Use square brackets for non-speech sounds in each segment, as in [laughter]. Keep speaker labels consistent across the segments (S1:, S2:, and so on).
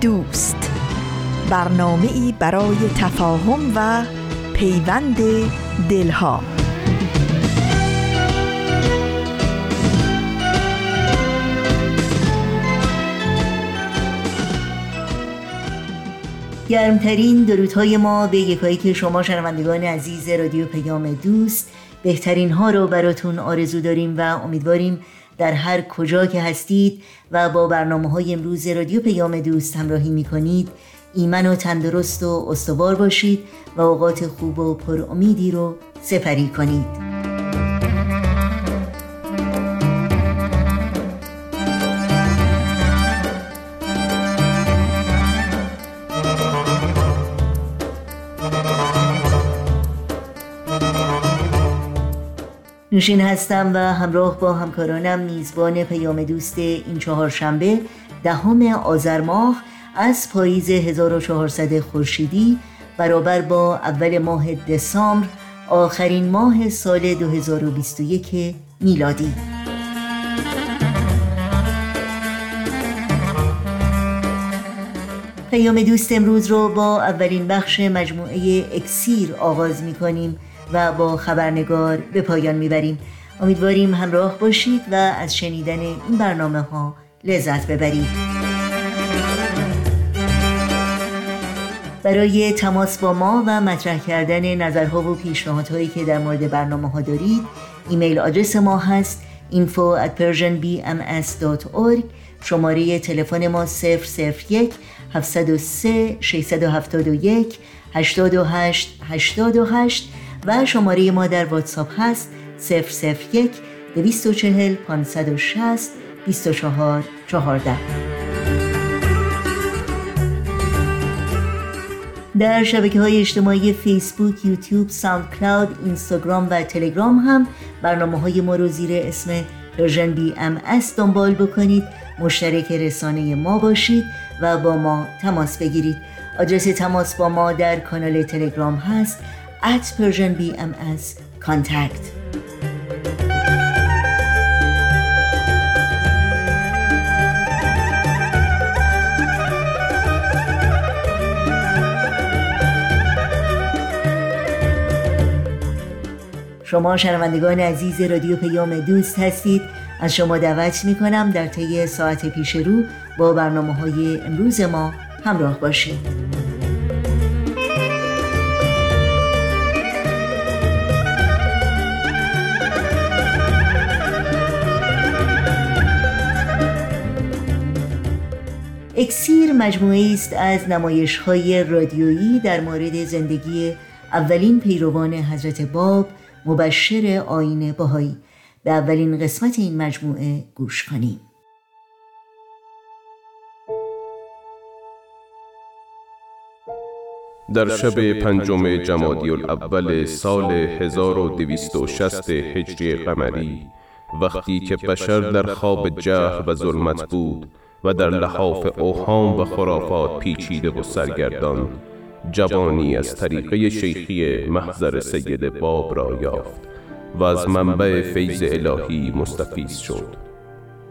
S1: دوست. برنامه ای برای تفاهم و پیوند دلها.
S2: گرمترین درودهای ما به یکایی که شما شنوندگان عزیز رادیو پیام دوست. بهترین ها رو براتون آرزو داریم و امیدواریم در هر کجا که هستید و با برنامه های امروز رادیو پیام دوست همراهی می کنید ایمن و تندرست و استوار باشید و اوقات خوب و پر امیدی رو سپری کنید. نوشین هستم و همراه با همکارانم میزبان پیام دوست این چهارشنبه دهم آذر ماه از پاییز 1400 خورشیدی برابر با اول ماه دسامبر آخرین ماه سال 2021 میلادی. پیام دوست امروز رو با اولین بخش مجموعه اکسیر آغاز می کنیم و با خبرنگار به پایان می‌بریم. امیدواریم همراه باشید و از شنیدن این برنامه ها لذت ببرید. برای تماس با ما و مطرح کردن نظرها و پیشنهادهایی که در مورد برنامه ها دارید ایمیل آدرس ما هست info at persianbms.org شماره تلفن ما 001 703 671 828 828 و شماره ما در واتساپ هست 001 240 560 24 14 در شبکه های اجتماعی فیسبوک، یوتیوب، SoundCloud، اینستاگرام و تلگرام هم برنامه های ما رو زیر اسم Persian BMS دنبال بکنید. مشترک رسانه ما باشید و با ما تماس بگیرید. آدرس تماس با ما در کانال تلگرام هست. At Persian BMS contact. شما شنوندگان عزیز رادیو پیام دوست هستید. از شما دعوت می کنم در طی ساعت پیش رو با برنامه های امروز ما همراه باشید. اکسیر مجموعه است از نمایش های رادیویی در مورد زندگی اولین پیروان حضرت باب مبشر آین باهایی به اولین قسمت این مجموعه گوش کنیم.
S3: در شب پنجم جمادی الاول سال 1260 هجری قمری وقتی که بشر در خواب جهل و ظلمت بود و در لحاف اوهام و خرافات پیچیده و سرگردان جوانی از طریقه شیخی محضر سید باب را یافت و از منبع فیض الهی مستفیز شد.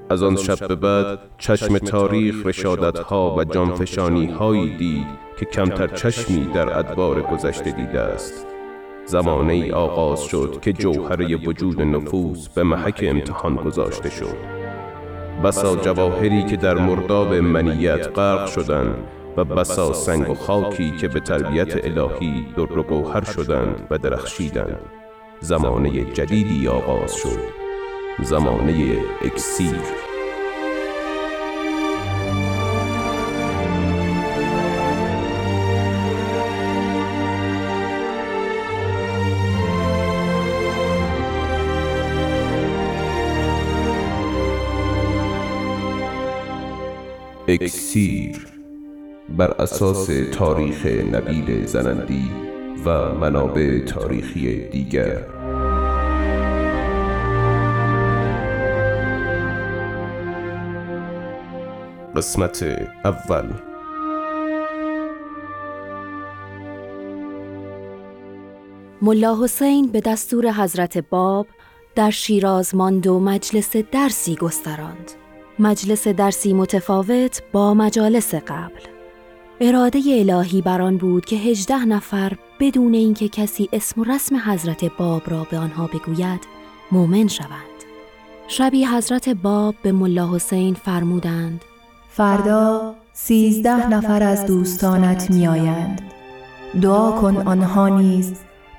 S3: از آن شب به بعد چشم تاریخ رشادت ها و جانفشانی هایی دید که کمتر چشمی در ادوار گذشته دیده است. زمانه ای آغاز شد که جوهره وجود نفوس به محک امتحان گذاشته شد. بسا جواهری که در مرداب منیت غرق شدند و بسا سنگ و خاکی که به تربیت الهی در و گوهر شدند و درخشیدند. زمانه جدیدی آغاز شد. زمانه اکسیر. اکسیر بر اساس تاریخ نبیل زنندی و منابع تاریخی دیگر قسمت اول
S4: ملا حسین به دستور حضرت باب در شیراز ماند و مجلس درسی گستراند. مجلس درسی متفاوت با مجالس قبل. اراده الهی بر آن بود که هجده نفر بدون اینکه کسی اسم و رسم حضرت باب را به آنها بگوید مؤمن شوند. شبی حضرت باب به ملا حسین فرمودند
S5: فردا سیزده نفر از دوستانت میآیند. دعا کن آنها نیز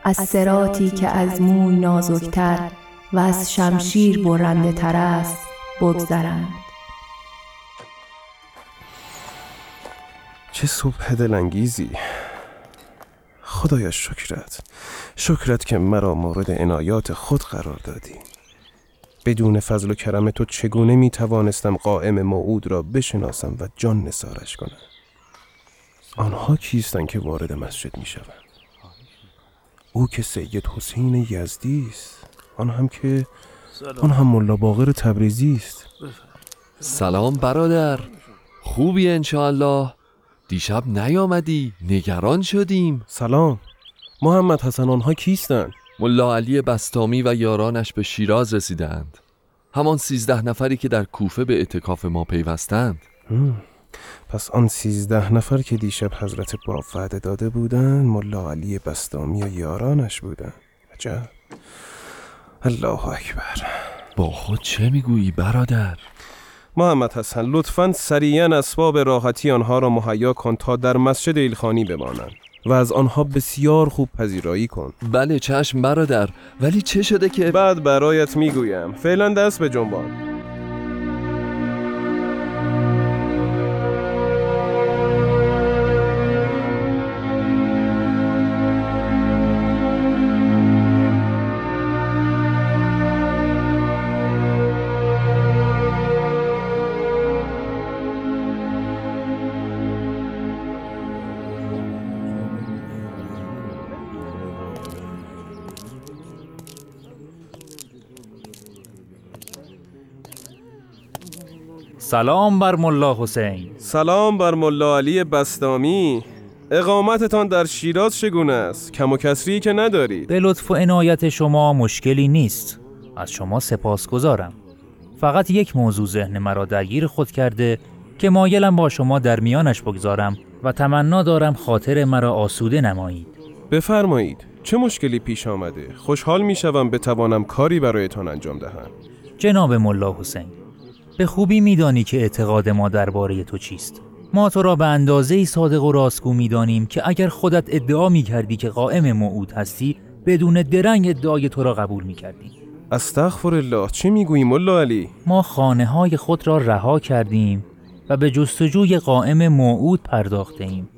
S5: از سراتی که از موی نازکتر و از شمشیر برنده تر است بگذرند
S3: چه صبح دلانگیزی. خدایا شکرت. شکرت که مرا مورد عنایات خود قرار دادی. بدون فضل و کرم تو چگونه می توانستم قائم موعود را بشناسم و جان نسارش کنم؟ آنها کیستند که وارد مسجد می شوند او که سید حسین یزدی است. آن هم که آن هم ملا باقر تبریزی است.
S6: سلام برادر. خوبی انشاءالله. دیشب نیامدی نگران شدیم.
S3: سلام. محمد حسن آنها کیستند
S6: ملا علی بستامی و یارانش به شیراز رسیدند. همان سیزده نفری که در کوفه به اعتکاف ما پیوستند.
S3: پس آن سیزده نفر که دیشب حضرت باب وعده داده بودند ملا علی بستامی و یارانش بودند. عجب. الله اکبر.
S6: با خود چه می‌گویی برادر؟
S3: محمد حسن لطفا سریعا اسباب راحتی آنها را مهیا کن تا در مسجد ایلخانی بمانند و از آنها بسیار خوب پذیرایی کن.
S6: بله چشم برادر ولی چه شده که؟
S3: بعد برایت می‌گویم. فعلا دست به جنبان.
S7: سلام بر ملا حسین.
S3: سلام بر ملا علی بستامی. اقامتتان در شیراز چگونه است؟ کم و کسری که ندارید
S7: به لطف و عنایت شما مشکلی نیست. از شما سپاسگزارم. فقط یک موضوع ذهن مرا درگیر خود کرده که مایلم با شما در میانش بگذارم و تمنا دارم خاطر مرا آسوده نمایید.
S3: بفرمایید. چه مشکلی پیش آمده؟ خوشحال می‌شوم بتوانم کاری برایتان انجام دهم.
S7: جناب ملا حسین به خوبی میدانی که اعتقاد ما درباره تو چیست. ما تو را به اندازه صادق و راستگو می‌دانیم که اگر خودت ادعا می کردی که قائم موعود هستی بدون درنگ ادعای تو را قبول می کردیم
S3: استغفر الله چه می‌گویی ملا علی؟
S7: ما خانه های خود را رها کردیم و به جستجوی قائم موعود پرداخته ایم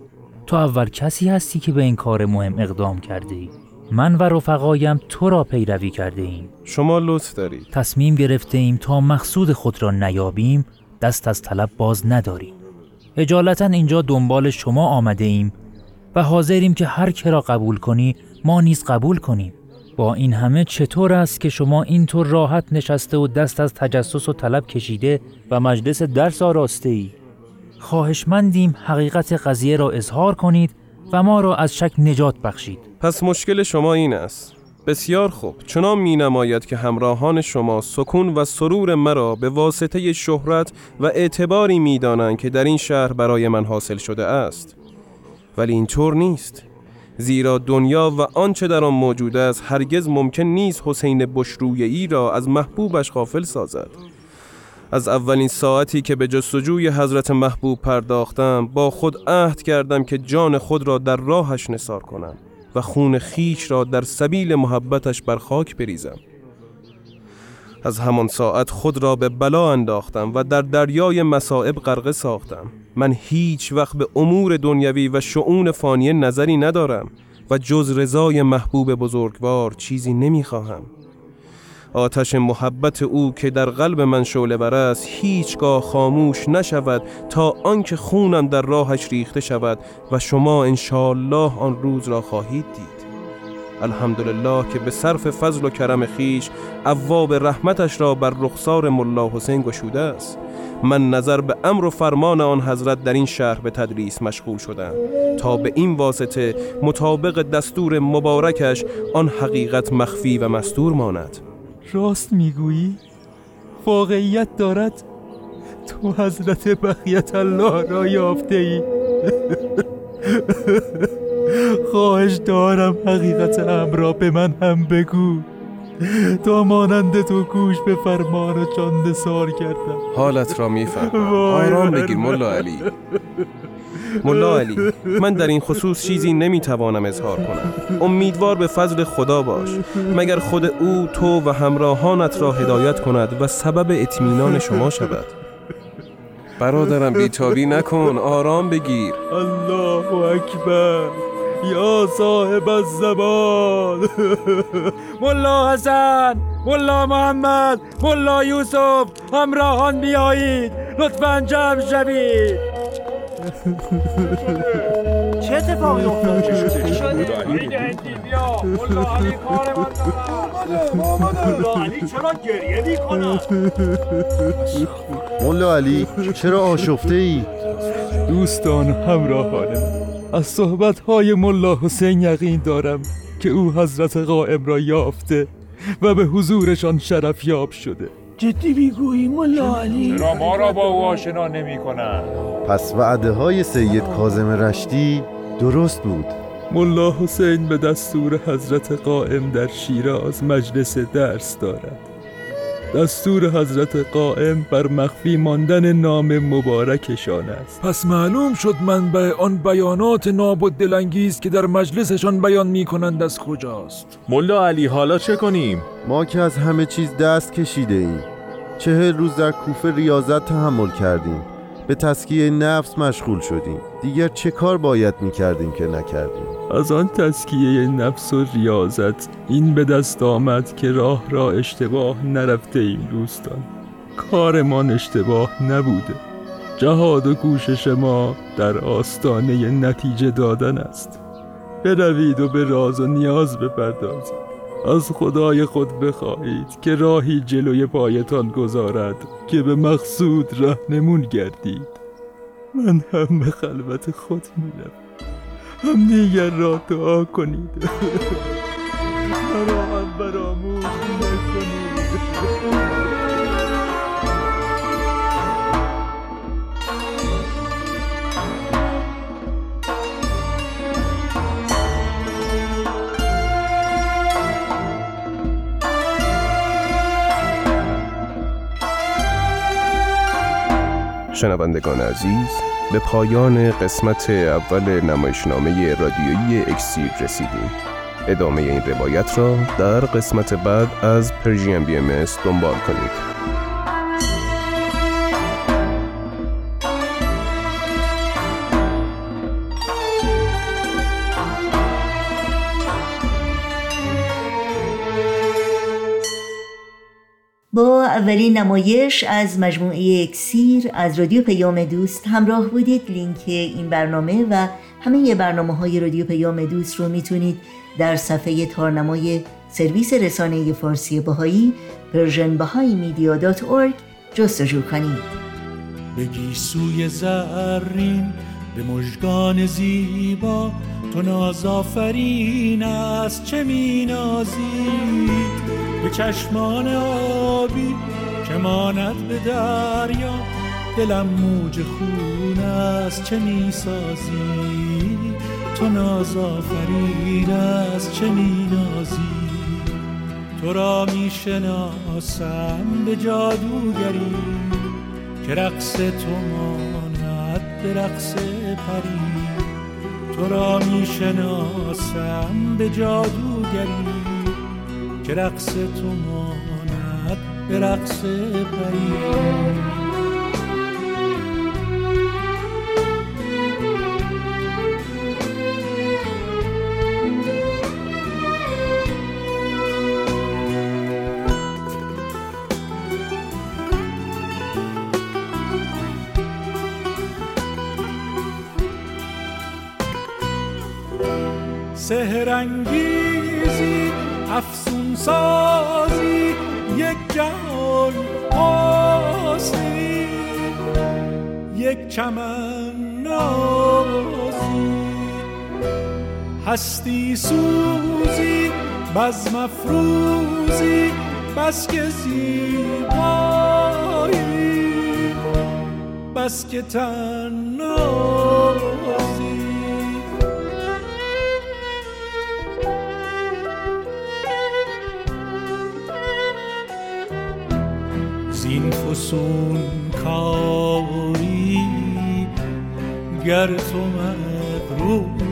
S7: تو اول کسی هستی که به این کار مهم اقدام کرده ای؟ من و رفقایم تو را پیروی کرده ایم
S3: شما لطف دارید.
S7: تصمیم گرفته ایم تا مقصود خود را نیابیم دست از طلب باز نداریم. اجالتا اینجا دنبال شما آمده ایم و حاضریم که هر که را قبول کنی ما نیز قبول کنیم. با این همه چطور است که شما اینطور راحت نشسته و دست از تجسس و طلب کشیده و مجلس درس آراسته ای؟ خواهشمندیم حقیقت قضیه را اظهار کنید و ما را از شک نجات بخشید.
S3: پس مشکل شما این است. بسیار خوب. چنان می نماید که همراهان شما سکون و سرور مرا به واسطه شهرت و اعتباری می دانند که در این شهر برای من حاصل شده است. ولی اینطور نیست. زیرا دنیا و آنچه در آن موجود است هرگز ممکن نیست حسین بشرویی را از محبوبش غافل سازد. از اولین ساعتی که به جستجوی حضرت محبوب پرداختم با خود عهد کردم که جان خود را در راهش نثار کنم و خون خیش را در سبیل محبتش بر خاک بریزم. از همان ساعت خود را به بلا انداختم و در دریای مصائب غرقه ساختم. من هیچ وقت به امور دنیوی و شعون فانی نظری ندارم و جز رضای محبوب بزرگوار چیزی نمی‌خواهم. آتش محبت او که در قلب من شعله بر است هیچگاه خاموش نشود تا آنکه خونم در راهش ریخته شود و شما انشالله آن روز را خواهید دید. الحمدلله که به صرف فضل و کرم خیش ابواب رحمتش را بر رخسار ملا حسین گشوده است. من نظر به امر و فرمان آن حضرت در این شهر به تدریس مشغول شدم. تا به این واسطه مطابق دستور مبارکش آن حقیقت مخفی و مستور ماند.
S8: راست می‌گویی؟ واقعیت دارد؟ تو حضرت بقیت الله را یافته ای خواهش دارم حقیقت امر را به من هم بگو. تا مانند تو گوش به فرمان و چانده سار کردم
S3: حالت را می‌فهمم آرام بگیر ملا علی. ملا علی من در این خصوص چیزی نمی‌توانم اظهار کنم. امیدوار به فضل خدا باش. مگر خود او تو و همراهانت را هدایت کند و سبب اطمینان شما شود؟ برادرم بیتابی نکن. آرام بگیر.
S8: الله اکبر. یا صاحب الزبان ملا حسن ملا محمد ملا یوسف همراهان بیایید. لطفا جمع شوید.
S9: چه اتفاقی افتاد؟ چه شده؟
S8: چه شده؟ ملا علی ملا علی چرا گریه می‌کنه؟
S10: ملا علی چرا آشفته ای
S8: دوستان همراهان از صحبت های ملا حسین یقین دارم که او حضرت قائم را یافته و به حضورشان شرف یاب شده.
S9: جدی بیگویی ملا علی؟
S11: چرا ما را با او آشنا نمی کنن؟
S10: پس وعده های سید کازم رشتی درست بود.
S8: ملا حسین به دستور حضرت قائم در شیراز مجلس درس دارد. دستور حضرت قائم بر مخفی ماندن نام مبارکشان است.
S12: پس معلوم شد منبع آن بیانات ناب و دلانگیز که در مجلسشان بیان می کنند از کجاست.
S11: ملا علی حالا چه کنیم؟
S10: ما که از همه چیز دست کشیده ایم چهل روز در کوفه ریاضت تحمل کردیم. به تسکیه نفس مشغول شدیم. دیگر چه کار باید می کردیم که نکردیم؟
S8: از آن تسکیه نفس و ریاضت این به دست آمد که راه را اشتباه نرفته ایم دوستان. کارمان اشتباه نبوده. جهاد و کوشش ما در آستانه نتیجه دادن است. بروید و به راز و نیاز بپردازید. از خدای خود بخواهید که راهی جلوی پایتان گذارد که به مقصود رهنمون گردید. من هم به خلوت خود میرم هم دیگر را دعا کنید. [laughs]
S3: شنوندگان عزیز به پایان قسمت اول نمایشنامه رادیویی اکسیر رسیدیم. ادامه این روایت را در قسمت بعد از پرژیم بی ام دنبال کنید.
S2: اولین نمایش از مجموعه اکسیر از رادیو پیام دوست همراه بودید. لینک این برنامه و همه برنامه های رادیو پیام دوست رو می‌تونید در صفحه تارنمای سرویس رسانه فارسی بهایی Persian Bahá'í Media جستجو کنید.
S13: به گیسوی زرین به مژگان زیبا تو نازآفرین از چه می به چشمان آبی که ماند به دریا دلم موج خون است چه می سازی تو نازافرین از چه می نازی تو را می شناسم به جادوگری که رقص تو ماند به رقص پری. تو را می شناسم به جادوگری که رقص تو ماند به رقص پری سهرنگیزی افسون سازی یک جهان آسی یک چمن نازی. هستی سوزی بزم افروزی بس که زیبایی بس که تنازی فسون کاری گر تو مغروری.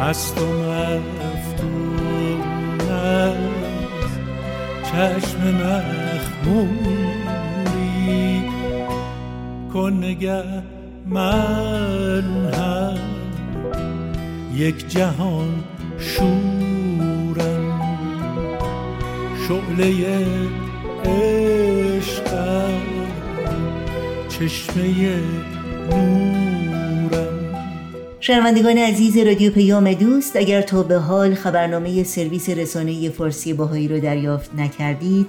S13: مست و مفتون از چشم مخموری. کن نگه من هم یک جهان شورم. شعله عشقم چشمه نورم.
S2: شنوندگان عزیز رادیو پیام دوست اگر تا به حال خبرنامه سرویس رسانه فارسی باهایی رو دریافت نکردید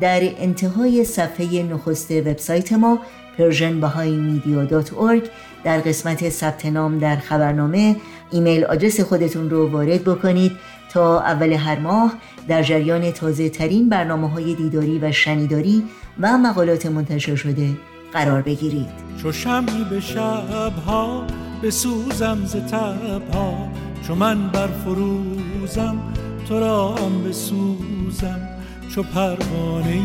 S2: در انتهای صفحه نخست وبسایت ما persianbahaimedia.org در قسمت ثبت نام در خبرنامه ایمیل آدرس خودتون رو وارد بکنید. تا اول هر ماه در جریان تازه ترین برنامه های دیداری و شنیداری و مقالات منتشر شده قرار بگیرید.
S13: چو شمی به شبها به سوزم ز تبها چو من برفروزم تو را هم بسوزم چو پروانه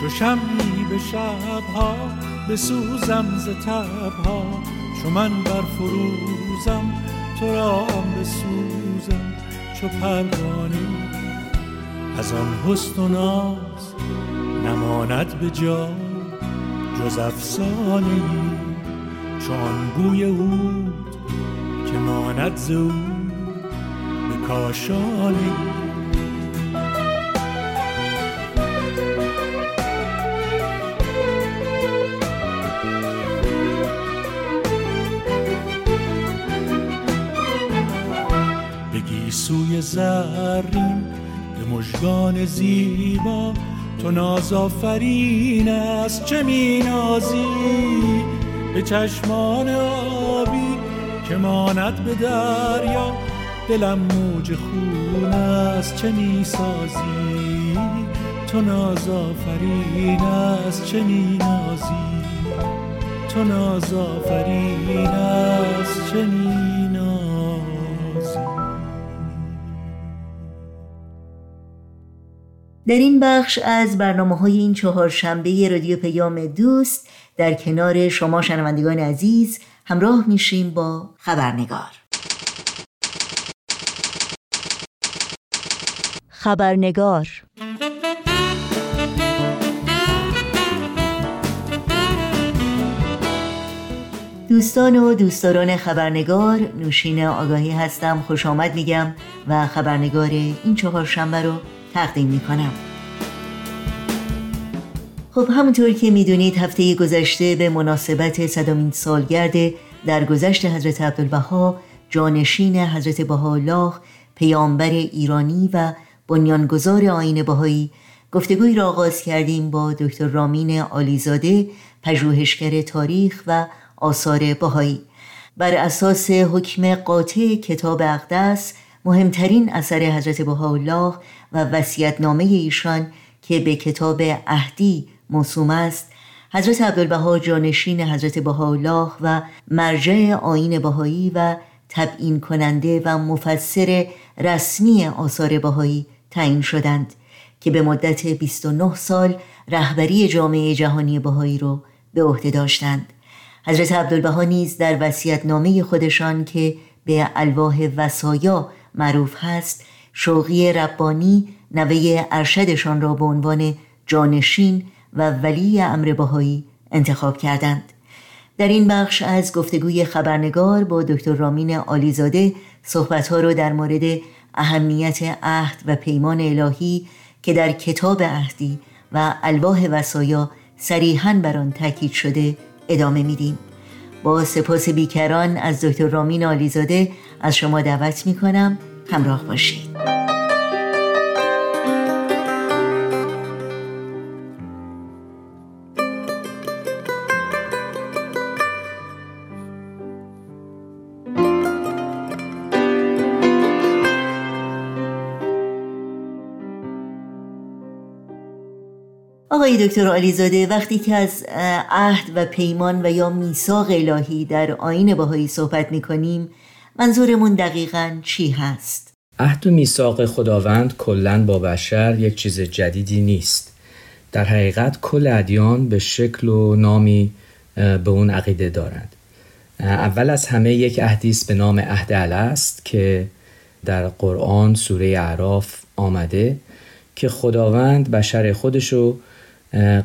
S13: چو شمی به شبها به سوزم ز تبها چو من برفروزم تو را بسوزم چو پروانه از آن حسن و ناز نماند به جا جز افسانه چون بوی عود که ماند ز به کاشانه زرین به مژگان زیبا تو نازآفرین است. چه می نازی به چشمان آبی که ماند به دریا. دلم موج خون است. چه می سازی تو نازآفرین است. چه می نازی تو نازآفرین است. چه می
S2: در این بخش از برنامه های این چهار شنبه رادیو پیام دوست در کنار شما شنوندگان عزیز همراه میشیم با خبرنگار.
S1: خبرنگار.
S2: دوستان و دوستداران خبرنگار نوشین آگاهی هستم خوش آمد میگم و خبرنگار این چهار شنبه رو تقدیم می‌کنم. خب همونطور که می‌دونید هفته گذشته به مناسبت صدامین سالگرد درگذشت حضرت عبدالبها جانشین حضرت بهاءالله پیامبر ایرانی و بنیانگذار آین بهایی گفتگوی را آغاز کردیم با دکتر رامین آلیزاده پژوهشگر تاریخ و آثار بهایی. بر اساس حکم قاطع کتاب اقدس مهمترین اثر حضرت بهاءالله و وصیت‌نامه ایشان که به کتاب اهدی موسوم است. حضرت عبدالبها جانشین حضرت بهاءالله و مرجع آین بهایی و تبیین کننده و مفسر رسمی آثار بهایی تعیین شدند که به مدت 29 سال رهبری جامعه جهانی بهایی رو به عهده داشتند. حضرت عبدالبها نیز در وصیت‌نامه خودشان که به الواح وصایا معروف هست شوقی ربانی نوه ارشدشان را به عنوان جانشین و ولی امر بهایی انتخاب کردند. در این بخش از گفتگوی خبرنگار با دکتر رامین آلیزاده صحبتها را در مورد اهمیت عهد و پیمان الهی که در کتاب عهدی و الواح وصایا صریحا بر آن تاکید شده ادامه میدیم. با سپاس بیکران از دکتر رامین آلیزاده از شما دعوت می کنم همراه باشید. آقای دکتر علیزاده وقتی که از عهد و پیمان و یا میثاق الهی در آین باهایی صحبت می کنیم منظورمون دقیقا چی هست؟
S14: عهد و میثاق خداوند کلا با بشر یک چیز جدیدی نیست در حقیقت کل ادیان به شکل و نامی به اون عقیده دارند اول از همه یک عهدی به نام عهد است که در قرآن سوره اعراف آمده که خداوند بشر خودشو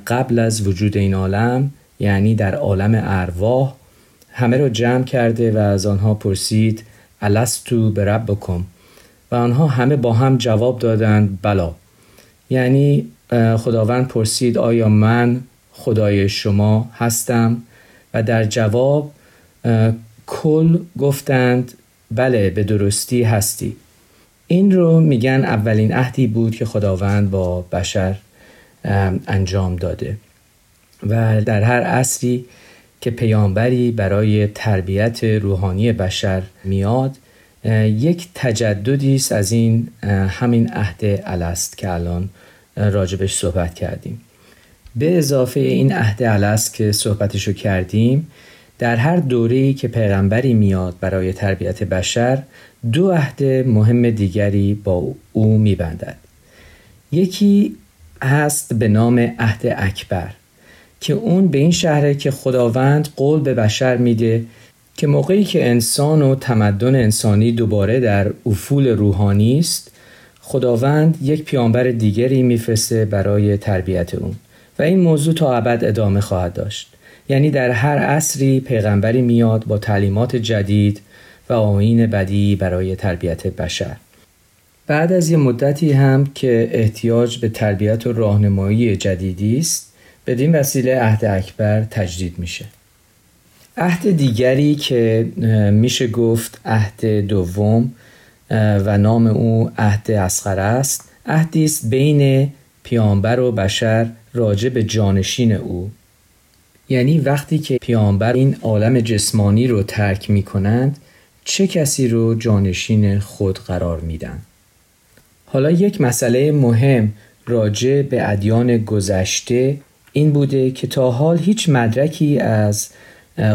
S14: قبل از وجود این عالم یعنی در عالم ارواح همه را جمع کرده و از آنها پرسید الستو به رب بکن و آنها همه با هم جواب دادند بلا. یعنی خداوند پرسید آیا من خدای شما هستم؟ و در جواب کل گفتند بله به درستی هستی. این رو میگن اولین عهدی بود که خداوند با بشر انجام داده. و در هر عصری که پیامبری برای تربیت روحانی بشر میاد یک تجددی است از این همین عهد الست که الان راجبش صحبت کردیم. به اضافه این عهد الست که صحبتشو کردیم در هر دوره‌ای که پیغمبری میاد برای تربیت بشر دو عهد مهم دیگری با او میبندد. یکی هست به نام عهد اکبر. که اون به این شهره که خداوند قول به بشر میده که موقعی که انسان و تمدن انسانی دوباره در افول روحانی است خداوند یک پیامبر دیگری میفرسته برای تربیت اون. و این موضوع تا ابد ادامه خواهد داشت. یعنی در هر عصری پیغمبری میاد با تعلیمات جدید و آین بدی برای تربیت بشر. بعد از یه مدتی هم که احتیاج به تربیت و راهنمایی جدیدی است بدین وسیله عهد اکبر تجدید میشه. عهد دیگری که میشه گفت عهد دوم و نام او عهد اسخر است عهدی است بین پیامبر و بشر راجع به جانشین او. یعنی وقتی که پیامبر این عالم جسمانی رو ترک می کنند چه کسی رو جانشین خود قرار میدن؟ حالا یک مسئله مهم راجع به ادیان گذشته این بوده که تا حال هیچ مدرکی از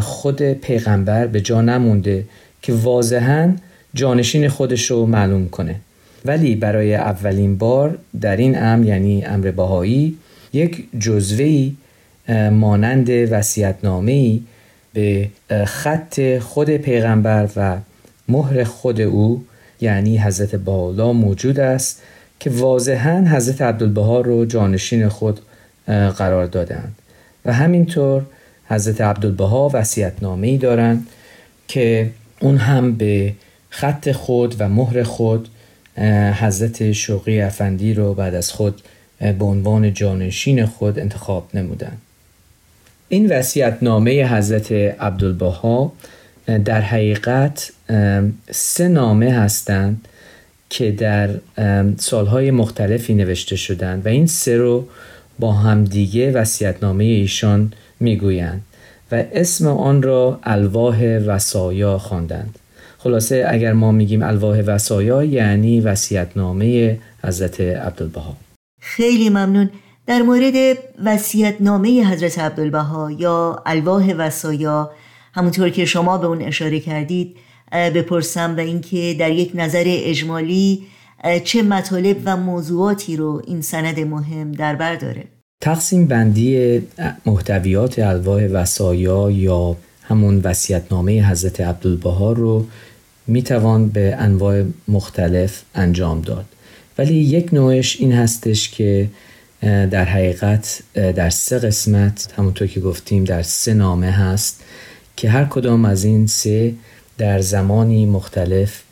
S14: خود پیغمبر به جا نمونده که واضحا جانشین خودش رو معلوم کنه. ولی برای اولین بار در این امر یعنی امر باهایی یک جزوهی مانند وسیعتنامه به خط خود پیغمبر و مهر خود او یعنی حضرت بالا موجود است که واضحا حضرت عبدالبها رو جانشین خود قرار دادند و همینطور حضرت عبدالبها وسیعت ای دارند که اون هم به خط خود و مهر خود حضرت شوقی افندی رو بعد از خود به عنوان جانشین خود انتخاب نمودند. این وسیعت نامه حضرت عبدالبها در حقیقت سه نامه هستند که در سالهای مختلفی نوشته شدند و این سه رو با همدیگه وسیعتنامه ایشان می‌گویند و اسم آن را الواح وسایا خواندند. خلاصه اگر ما میگیم الواح وسایا یعنی وسیعتنامه حضرت عبدالبها
S2: خیلی ممنون در مورد وسیعتنامه حضرت عبدالبها یا الواح وسایا همونطور که شما به اون اشاره کردید بپرسم و اینکه در یک نظر اجمالی چه مطالب و موضوعاتی رو این سند مهم در بر داره؟
S14: تقسیم بندی محتویات الواح وسایا یا همون وسیعتنامه حضرت عبدالبها رو می‌توان به انواع مختلف انجام داد. ولی یک نوعش این هستش که در حقیقت در سه قسمت همونطور که گفتیم در سه نامه هست که هر کدام از این سه در زمانی مختلف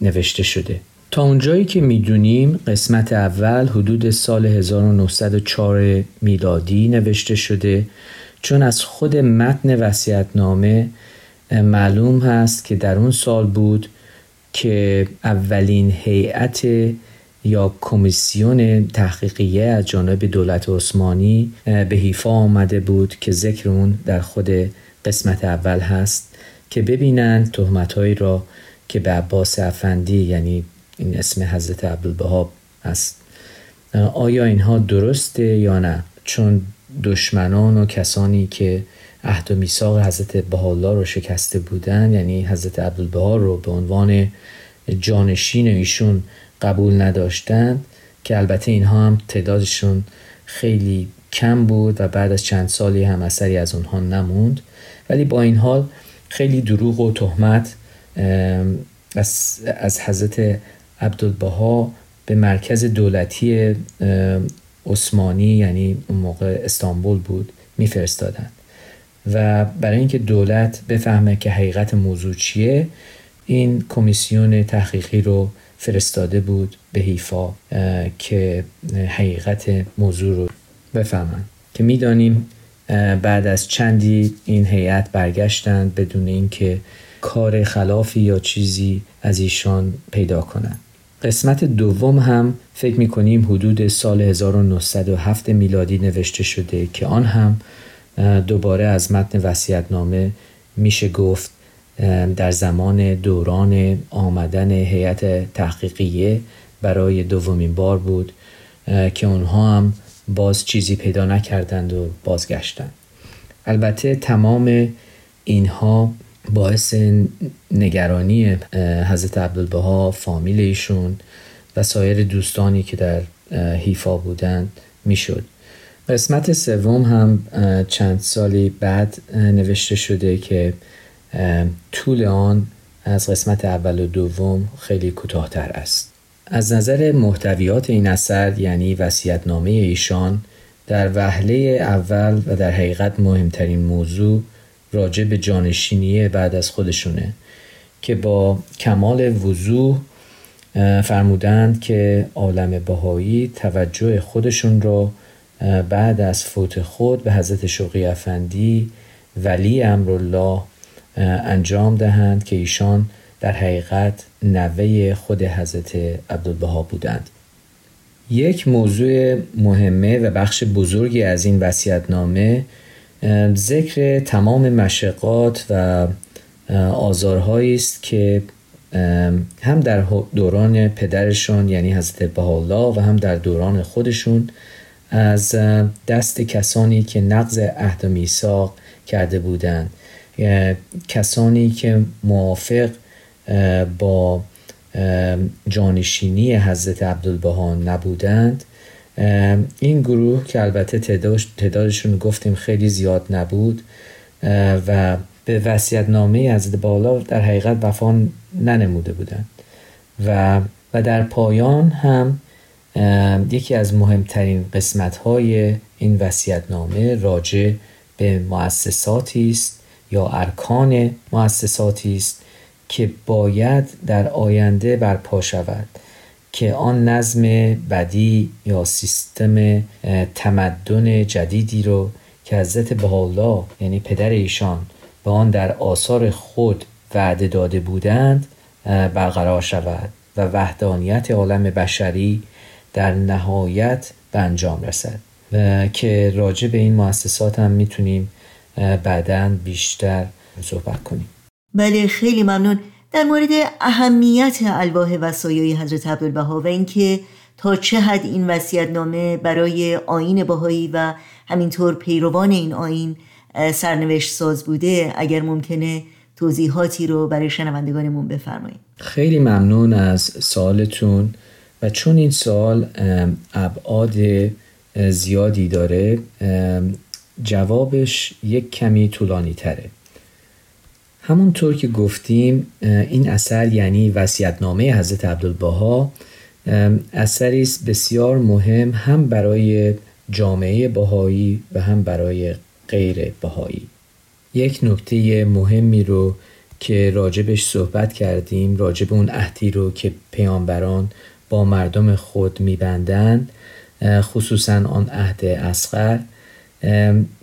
S14: نوشته شده. تا اونجایی که می‌دونیم قسمت اول حدود سال 1904 میلادی نوشته شده چون از خود متن نامه معلوم هست که در اون سال بود که اولین هیئت یا کمیسیون تحقیقیه از جانب دولت عثمانی به حیفا آمده بود که ذکر اون در خود قسمت اول هست که ببینن تهمتهایی را که به عباس افندی یعنی این اسم حضرت عبدالبها است آیا اینها درسته یا نه؟ چون دشمنان و کسانی که عهد و میثاق حضرت بهاءالله رو شکسته بودن یعنی حضرت عبدالبها رو به عنوان جانشین ایشون قبول نداشتند که البته اینها هم تعدادشون خیلی کم بود و بعد از چند سالی هم اثری از اونها نموند. ولی با این حال خیلی دروغ و تهمت از حضرت عبدالبها به مرکز دولتی عثمانی یعنی اون موقع استانبول بود میفرستادند. و برای اینکه دولت بفهمه که حقیقت موضوع چیه این کمیسیون تحقیقی رو فرستاده بود به حیفا که حقیقت موضوع رو بفهمن. که می‌دانیم بعد از چندی این هیئت برگشتند بدون اینکه کار خلافی یا چیزی از ایشان پیدا کنند. قسمت دوم هم فکر می کنیم حدود سال 1907 میلادی نوشته شده که آن هم دوباره از متن نامه میشه گفت در زمان دوران آمدن هیئت تحقیقیه برای دومین بار بود که اونها هم باز چیزی پیدا نکردند و بازگشتند. البته تمام اینها باعث نگرانی حضرت عبدالبها فامیل ایشون و سایر دوستانی که در حیفا بودند می‌شد. قسمت سوم هم چند سالی بعد نوشته شده که طول آن از قسمت اول و دوم خیلی کوتاهتر است. از نظر محتویات این اثر یعنی وصیت‌نامه ایشان در وهله اول و در حقیقت مهمترین موضوع راجع به جانشینی بعد از خودشونه که با کمال وضوح فرمودند که عالم بهایی توجه خودشون را بعد از فوت خود به حضرت شوقی افندی ولی امرالله انجام دهند که ایشان در حقیقت نوه خود حضرت عبدالبها بودند. یک موضوع مهمه و بخش بزرگی از این وصیت‌نامه ذکر تمام مشقات و آزارهایی است که هم در دوران پدرشون یعنی حضرت بهاءالله و هم در دوران خودشون از دست کسانی که نقض عهد و میثاق کرده بودند. کسانی که موافق با جانشینی حضرت عبدالبها نبودند. این گروه که البته تعدادشون گفتیم خیلی زیاد نبود و به وسیعت نامه حضرت بالا در حقیقت وفا ننموده بودند و و در پایان هم یکی از مهمترین قسمت های این وسیعت نامه راجع به مؤسساتی است یا ارکان مؤسساتی است که باید در آینده برپا شود. که آن نظم بدی یا سیستم تمدن جدیدی رو که حضرت بهاءالله یعنی پدر ایشان به آن در آثار خود وعده داده بودند برقرار شود و وحدانیت عالم بشری در نهایت به انجام رسد. و که راجع به این مؤسسات هم می‌تونیم بعدا بیشتر صحبت کنیم.
S2: بله خیلی ممنون. در مورد اهمیت الواح وصایای حضرت عبدالبها و اینکه تا چه حد این وصیت نامه برای آین بهایی و همینطور پیروان این آین سرنوشت ساز بوده اگر ممکنه توضیحاتی رو برای شنوندگانمون بفرمایید.
S14: خیلی ممنون از سوالتون و چون این سوال ابعاد زیادی داره جوابش یک کمی طولانی تره همونطور که گفتیم این اثر یعنی وصیت‌نامه حضرت عبدالبها اثری است بسیار مهم هم برای جامعه بهایی و هم برای غیر بهایی. یک نکته مهمی رو که راجبش صحبت کردیم راجب اون عهدی رو که پیامبران با مردم خود میبندند خصوصا آن عهد اسقر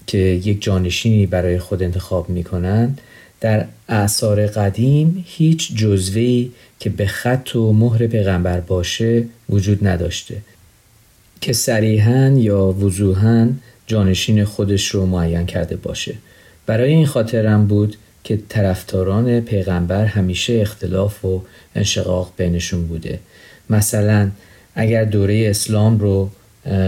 S14: که یک جانشینی برای خود انتخاب می‌کنن. در اعثار قدیم هیچ جزوهی که به خط و مهر پیغمبر باشه وجود نداشته. که صریحا یا وضوحا جانشین خودش رو معین کرده باشه. برای این خاطرم بود که طرفداران پیغمبر همیشه اختلاف و انشقاق بینشون بوده. مثلا اگر دوره اسلام رو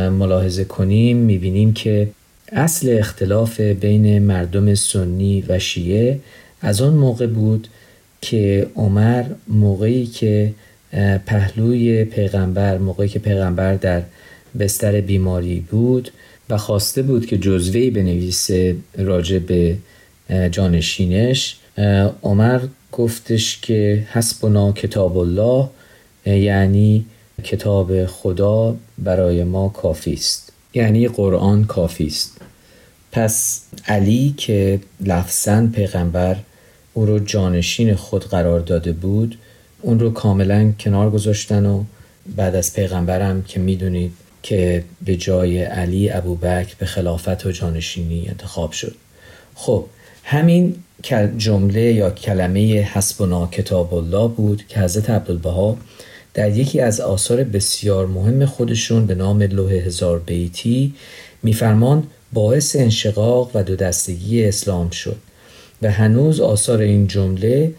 S14: ملاحظه کنیم می‌بینیم که اصل اختلاف بین مردم سنی و شیعه از آن موقع بود که عمر موقعی که پهلوی پیغمبر موقعی که پیغمبر در بستر بیماری بود و خواسته بود که جزوهی بنویسه راجع به جانشینش عمر گفتش که حسبنا کتاب الله یعنی کتاب خدا برای ما کافی است. یعنی قرآن کافی است. پس علی که لفظا پیغمبر او رو جانشین خود قرار داده بود اون رو کاملا کنار گذاشتن و بعد از پیغمبرم که می‌دونید که به جای علی ابوبکر به خلافت و جانشینی انتخاب شد. خب همین جمله یا کلمه حسبنا کتاب الله بود که حضرت عبدالبها در یکی از آثار بسیار مهم خودشون به نام لوح هزار بیتی میفرمان باعث انشقاق و دو دستگی اسلام شد. و هنوز آثار این جمله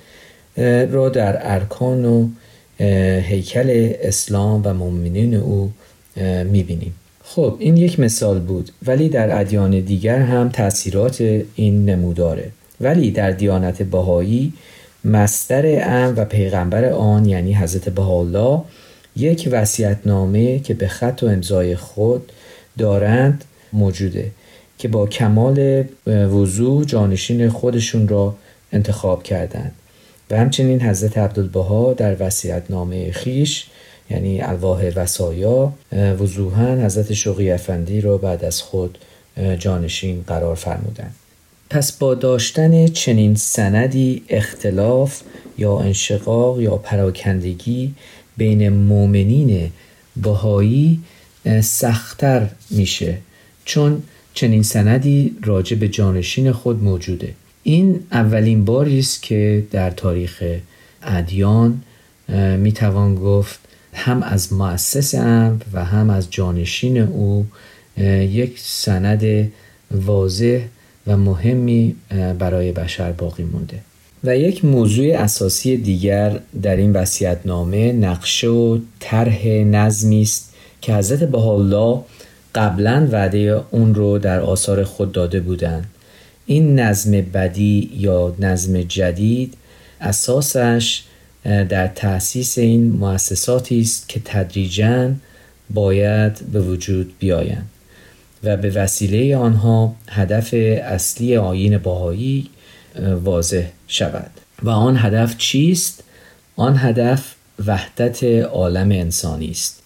S14: را در ارکان و هیکل اسلام و مؤمنین او می‌بینیم. خب این یک مثال بود ولی در ادیان دیگر هم تاثیرات این نموداره. ولی در دیانت بهایی مستر ام و پیغمبر آن یعنی حضرت بهاءالله یک وصیت‌نامه که به خط و امضای خود دارند موجوده. که با کمال وضوع جانشین خودشون را انتخاب کردند. و همچنین حضرت عبدالبها در وصیت‌نامه خیش یعنی الواح وسایا وضوحا حضرت شوقی افندی را بعد از خود جانشین قرار فرمودند. پس با داشتن چنین سندی اختلاف یا انشقاق یا پراکندگی بین مؤمنین بهایی سختتر میشه. چون چنین سندی راجع به جانشین خود موجوده. این اولین باری است که در تاریخ ادیان می‌توان گفت هم از مؤسس امر و هم از جانشین او یک سند واضح و مهمی برای بشر باقی مونده. و یک موضوع اساسی دیگر در این وصیت‌نامه نقشه و طرح نظمی است که حضرت بهاءالله قبلا وعده اون رو در آثار خود داده بودند این نظم بدی یا نظم جدید اساسش در تأسیس این مؤسساتی است که تدریجا باید به وجود بیایند و به وسیله آنها هدف اصلی آیین باهایی واضح شود. و آن هدف چیست؟ آن هدف وحدت عالم انسانی است.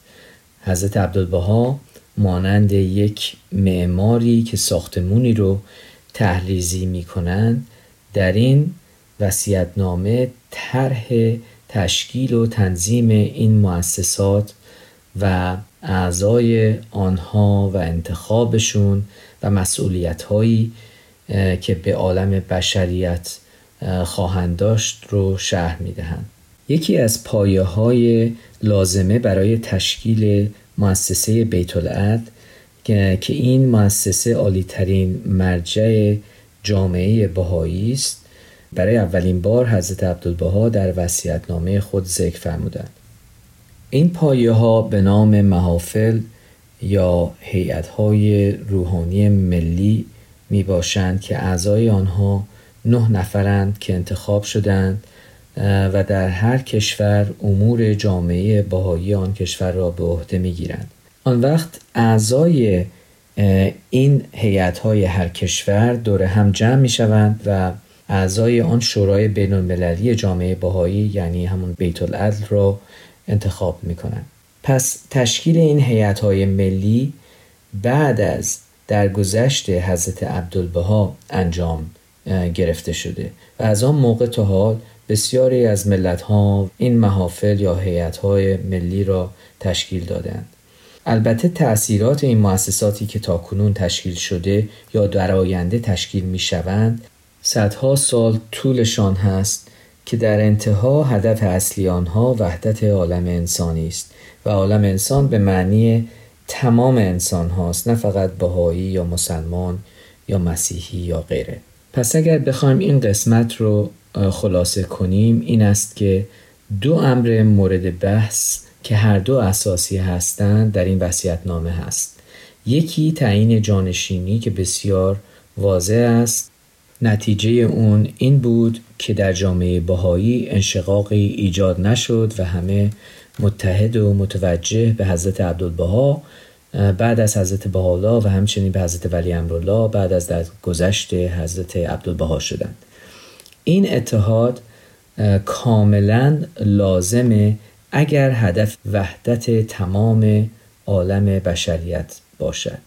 S14: حضرت عبدالبها مانند یک معماری که ساختمونی رو تحریزی می کنند در این وسیعتنامه طرح تشکیل و تنظیم این مؤسسات و اعضای آنها و انتخابشون و مسئولیت هایی که به عالم بشریت خواهند داشت رو شهر می‌دهند. یکی از پایه های لازمه برای تشکیل مؤسسه بیت العد که این مؤسسه عالیترین مرجع جامعه بهایی است. برای اولین بار حضرت عبدالبها در وصیت‌نامه خود ذکر فرمودند. این پایه ها به نام محافل یا هیئت های روحانی ملی می باشند که اعضای آنها نه نفرند که انتخاب شدند و در هر کشور امور جامعه باهایی آن کشور را به عهده می گیرند. آن وقت اعضای این هیئت های هر کشور دور هم جمع می شوند و اعضای آن شورای بین المللی جامعه باهایی یعنی همون بیت العدل را انتخاب می کنند. پس تشکیل این هیئت های ملی بعد از درگذشت حضرت عبدالبها انجام گرفته شده و از آن موقع تا حال بسیاری از ملت ها این محافل یا هیئت های ملی را تشکیل دادند. البته تأثیرات این مؤسساتی که تاکنون تشکیل شده یا در آینده تشکیل می شوند صدها سال طولشان هست که در انتها هدف اصلی آنها وحدت عالم انسانی است و عالم انسان به معنی تمام انسان هاست نه فقط بهایی یا مسلمان یا مسیحی یا غیره. پس اگر بخوایم این قسمت رو خلاصه کنیم این است که دو امر مورد بحث که هر دو اساسی هستند در این نامه هست. یکی تعیین جانشینی که بسیار واضح است. نتیجه اون این بود که در جامعه بهایی انشقاقی ایجاد نشد و همه متحد و متوجه به حضرت عبدالبها بعد از حضرت بهاءالله و همچنین به حضرت ولی امرالله بعد از در گذشت حضرت عبدالبها شدند. این اتحاد کاملا لازمه اگر هدف وحدت تمام عالم بشریت باشد.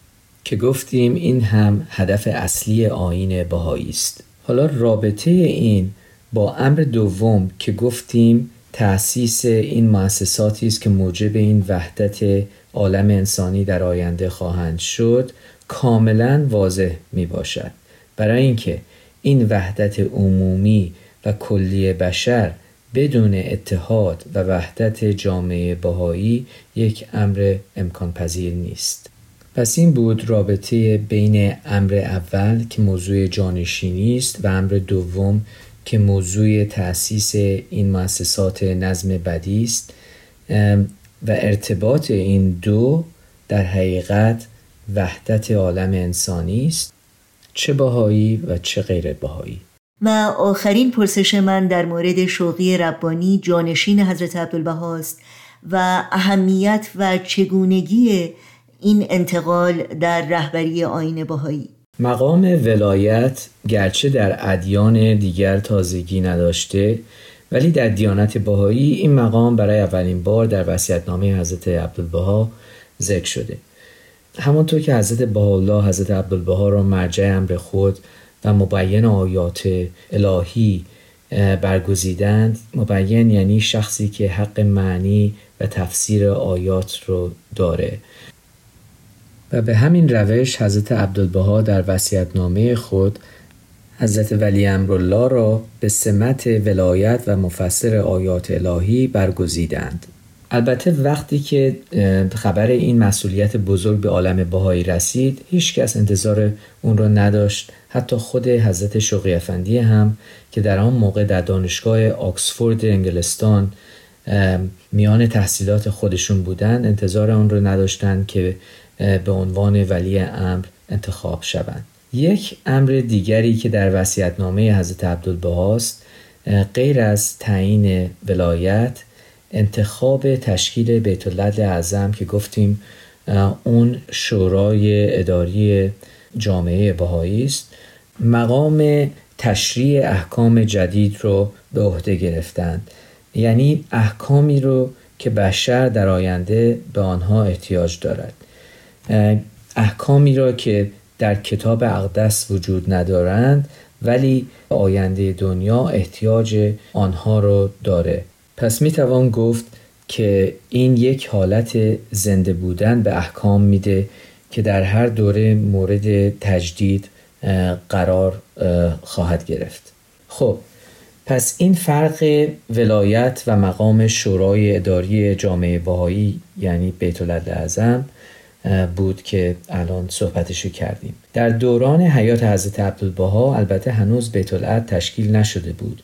S14: که گفتیم این هم هدف اصلی آین بهایی است. حالا رابطه این با امر دوم که گفتیم تأسیس این مؤسساتی است که موجب این وحدت عالم انسانی در آینده خواهند شد کاملا واضح می باشد برای اینکه این وحدت عمومی و کلی بشر بدون اتحاد و وحدت جامعه بهایی یک امر امکان پذیر نیست. پس این بود رابطه بین امر اول که موضوع جانشینی است و امر دوم که موضوع تأسیس این مؤسسات نظم بدی است و ارتباط این دو در حقیقت وحدت عالم انسانی است. چه بهایی و چه غیر بهایی
S2: و آخرین پرسش من در مورد شوقی ربانی جانشین حضرت عبدالبهاست و اهمیت و چگونگی این انتقال در رهبری آین بهایی
S14: مقام ولایت گرچه در ادیان دیگر تازگی نداشته ولی در دیانت بهایی این مقام برای اولین بار در وصیت‌نامه حضرت عبدالبها ذکر شده. همانطور که حضرت بهاءالله حضرت عبدالبها را مرجع امر خود و مبین آیات الهی برگزیدند مبین یعنی شخصی که حق معنی و تفسیر آیات رو داره. و به همین روش حضرت عبدالبها در وصیت‌نامه خود حضرت ولی امرالله را به سمت ولایت و مفسر آیات الهی برگزیدند. البته وقتی که خبر این مسئولیت بزرگ به عالم بهایی رسید هیچ کس انتظار اون را نداشت. حتی خود حضرت شوقی افندی هم که در آن موقع در دانشگاه آکسفورد انگلستان میان تحصیلات خودشون بودند انتظار آن را نداشتند که به عنوان ولی امر انتخاب شوند. یک امر دیگری که در وصیت‌نامه حضرت عبدالبهاست غیر از تعیین ولایت انتخاب تشکیل بیت العدل اعظم که گفتیم اون شورای اداری جامعه بهایی است. مقام تشریع احکام جدید رو به عهده گرفتند. یعنی احکامی رو که بشر در آینده به آنها احتیاج دارد. احکامی را که در کتاب اقدس وجود ندارند ولی آینده دنیا احتیاج آنها رو داره. پس می توان گفت که این یک حالت زنده بودن به احکام میده که در هر دوره مورد تجدید قرار خواهد گرفت. خب پس این فرق ولایت و مقام شورای اداری جامعه باهایی یعنی بیت اعظم بود که الان صحبتشو کردیم. در دوران حیات حضرت عبدالبها البته هنوز بیت تشکیل نشده بود.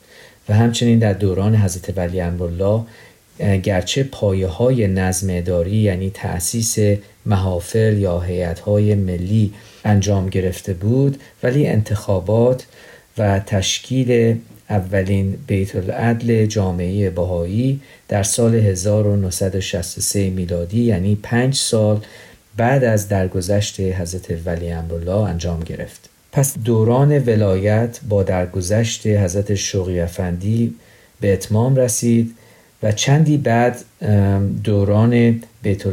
S14: و همچنین در دوران حضرت ولی امرالله گرچه پایه های نظم اداری یعنی تأسیس محافل یا هیئت های ملی انجام گرفته بود ولی انتخابات و تشکیل اولین بیت العدل جامعه بهایی در سال 1963 میلادی یعنی پنج سال بعد از درگذشت حضرت ولی امرالله انجام گرفت. پس دوران ولایت با درگذشت حضرت شوقی افندی به اتمام رسید و چندی بعد دوران بیت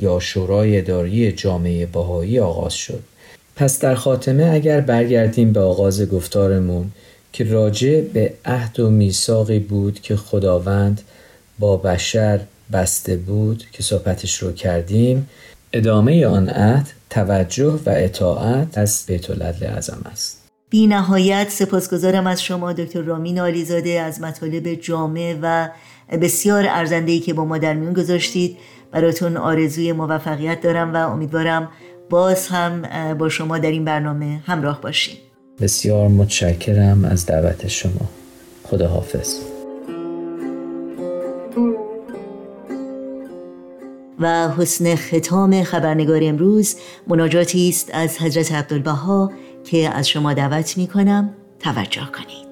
S14: یا شورای اداری جامعه باهایی آغاز شد. پس در خاتمه اگر برگردیم به آغاز گفتارمون که راجع به عهد و میثاقی بود که خداوند با بشر بسته بود که صحبتش رو کردیم ادامه آن عهد توجه و اطاعت از بیت العدل اعظم است.
S15: بی نهایت سپاسگزارم از شما دکتر رامین آلیزاده از مطالب جامع و بسیار ارزندهی که با ما در میون گذاشتید. براتون آرزوی موفقیت دارم و امیدوارم باز هم با شما در این برنامه همراه باشیم.
S14: بسیار متشکرم از دعوت شما. خدا
S15: و حسن ختام خبرنگار امروز مناجاتی است از حضرت عبدالبها که از شما دعوت می کنم. توجه کنید.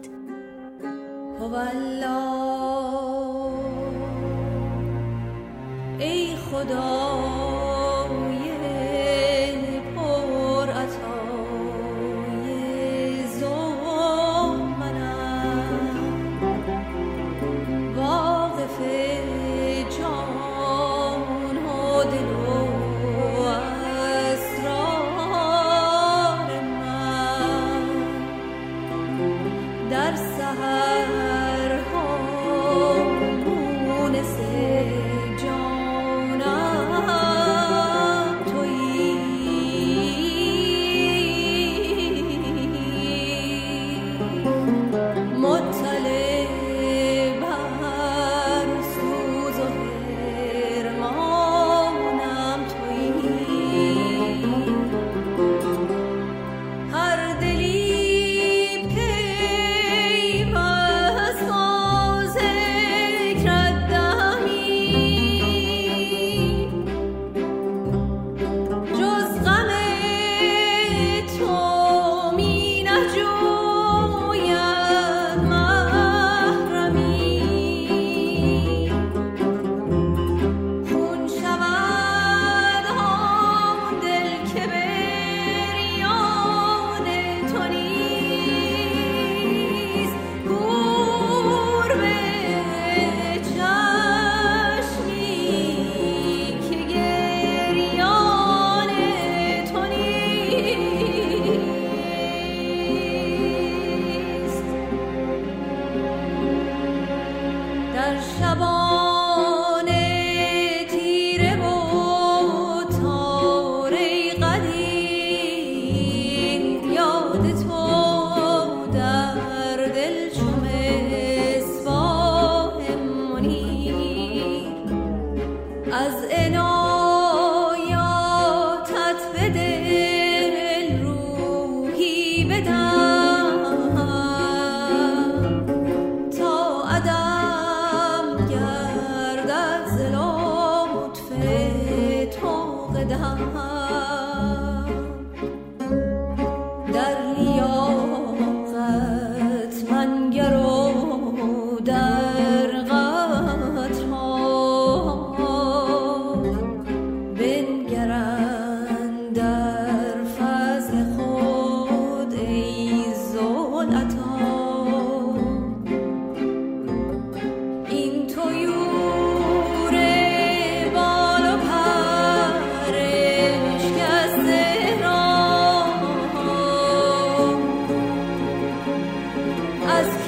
S2: us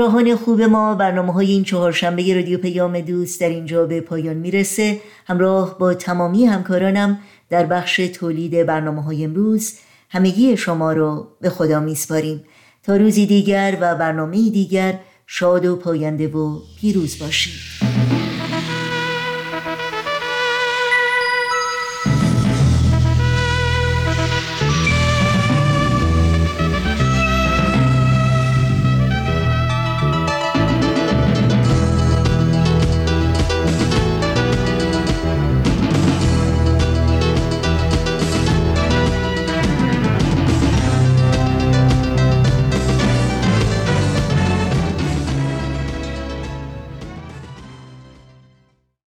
S15: همراهان خوب ما برنامه های این چهارشنبه رادیو پیام دوست در اینجا به پایان می‌رسه. همراه با تمامی همکارانم در بخش تولید برنامه های امروز همگی شما رو به خدا میسپاریم. تا روزی دیگر و برنامه دیگر شاد و پاینده و پیروز باشید.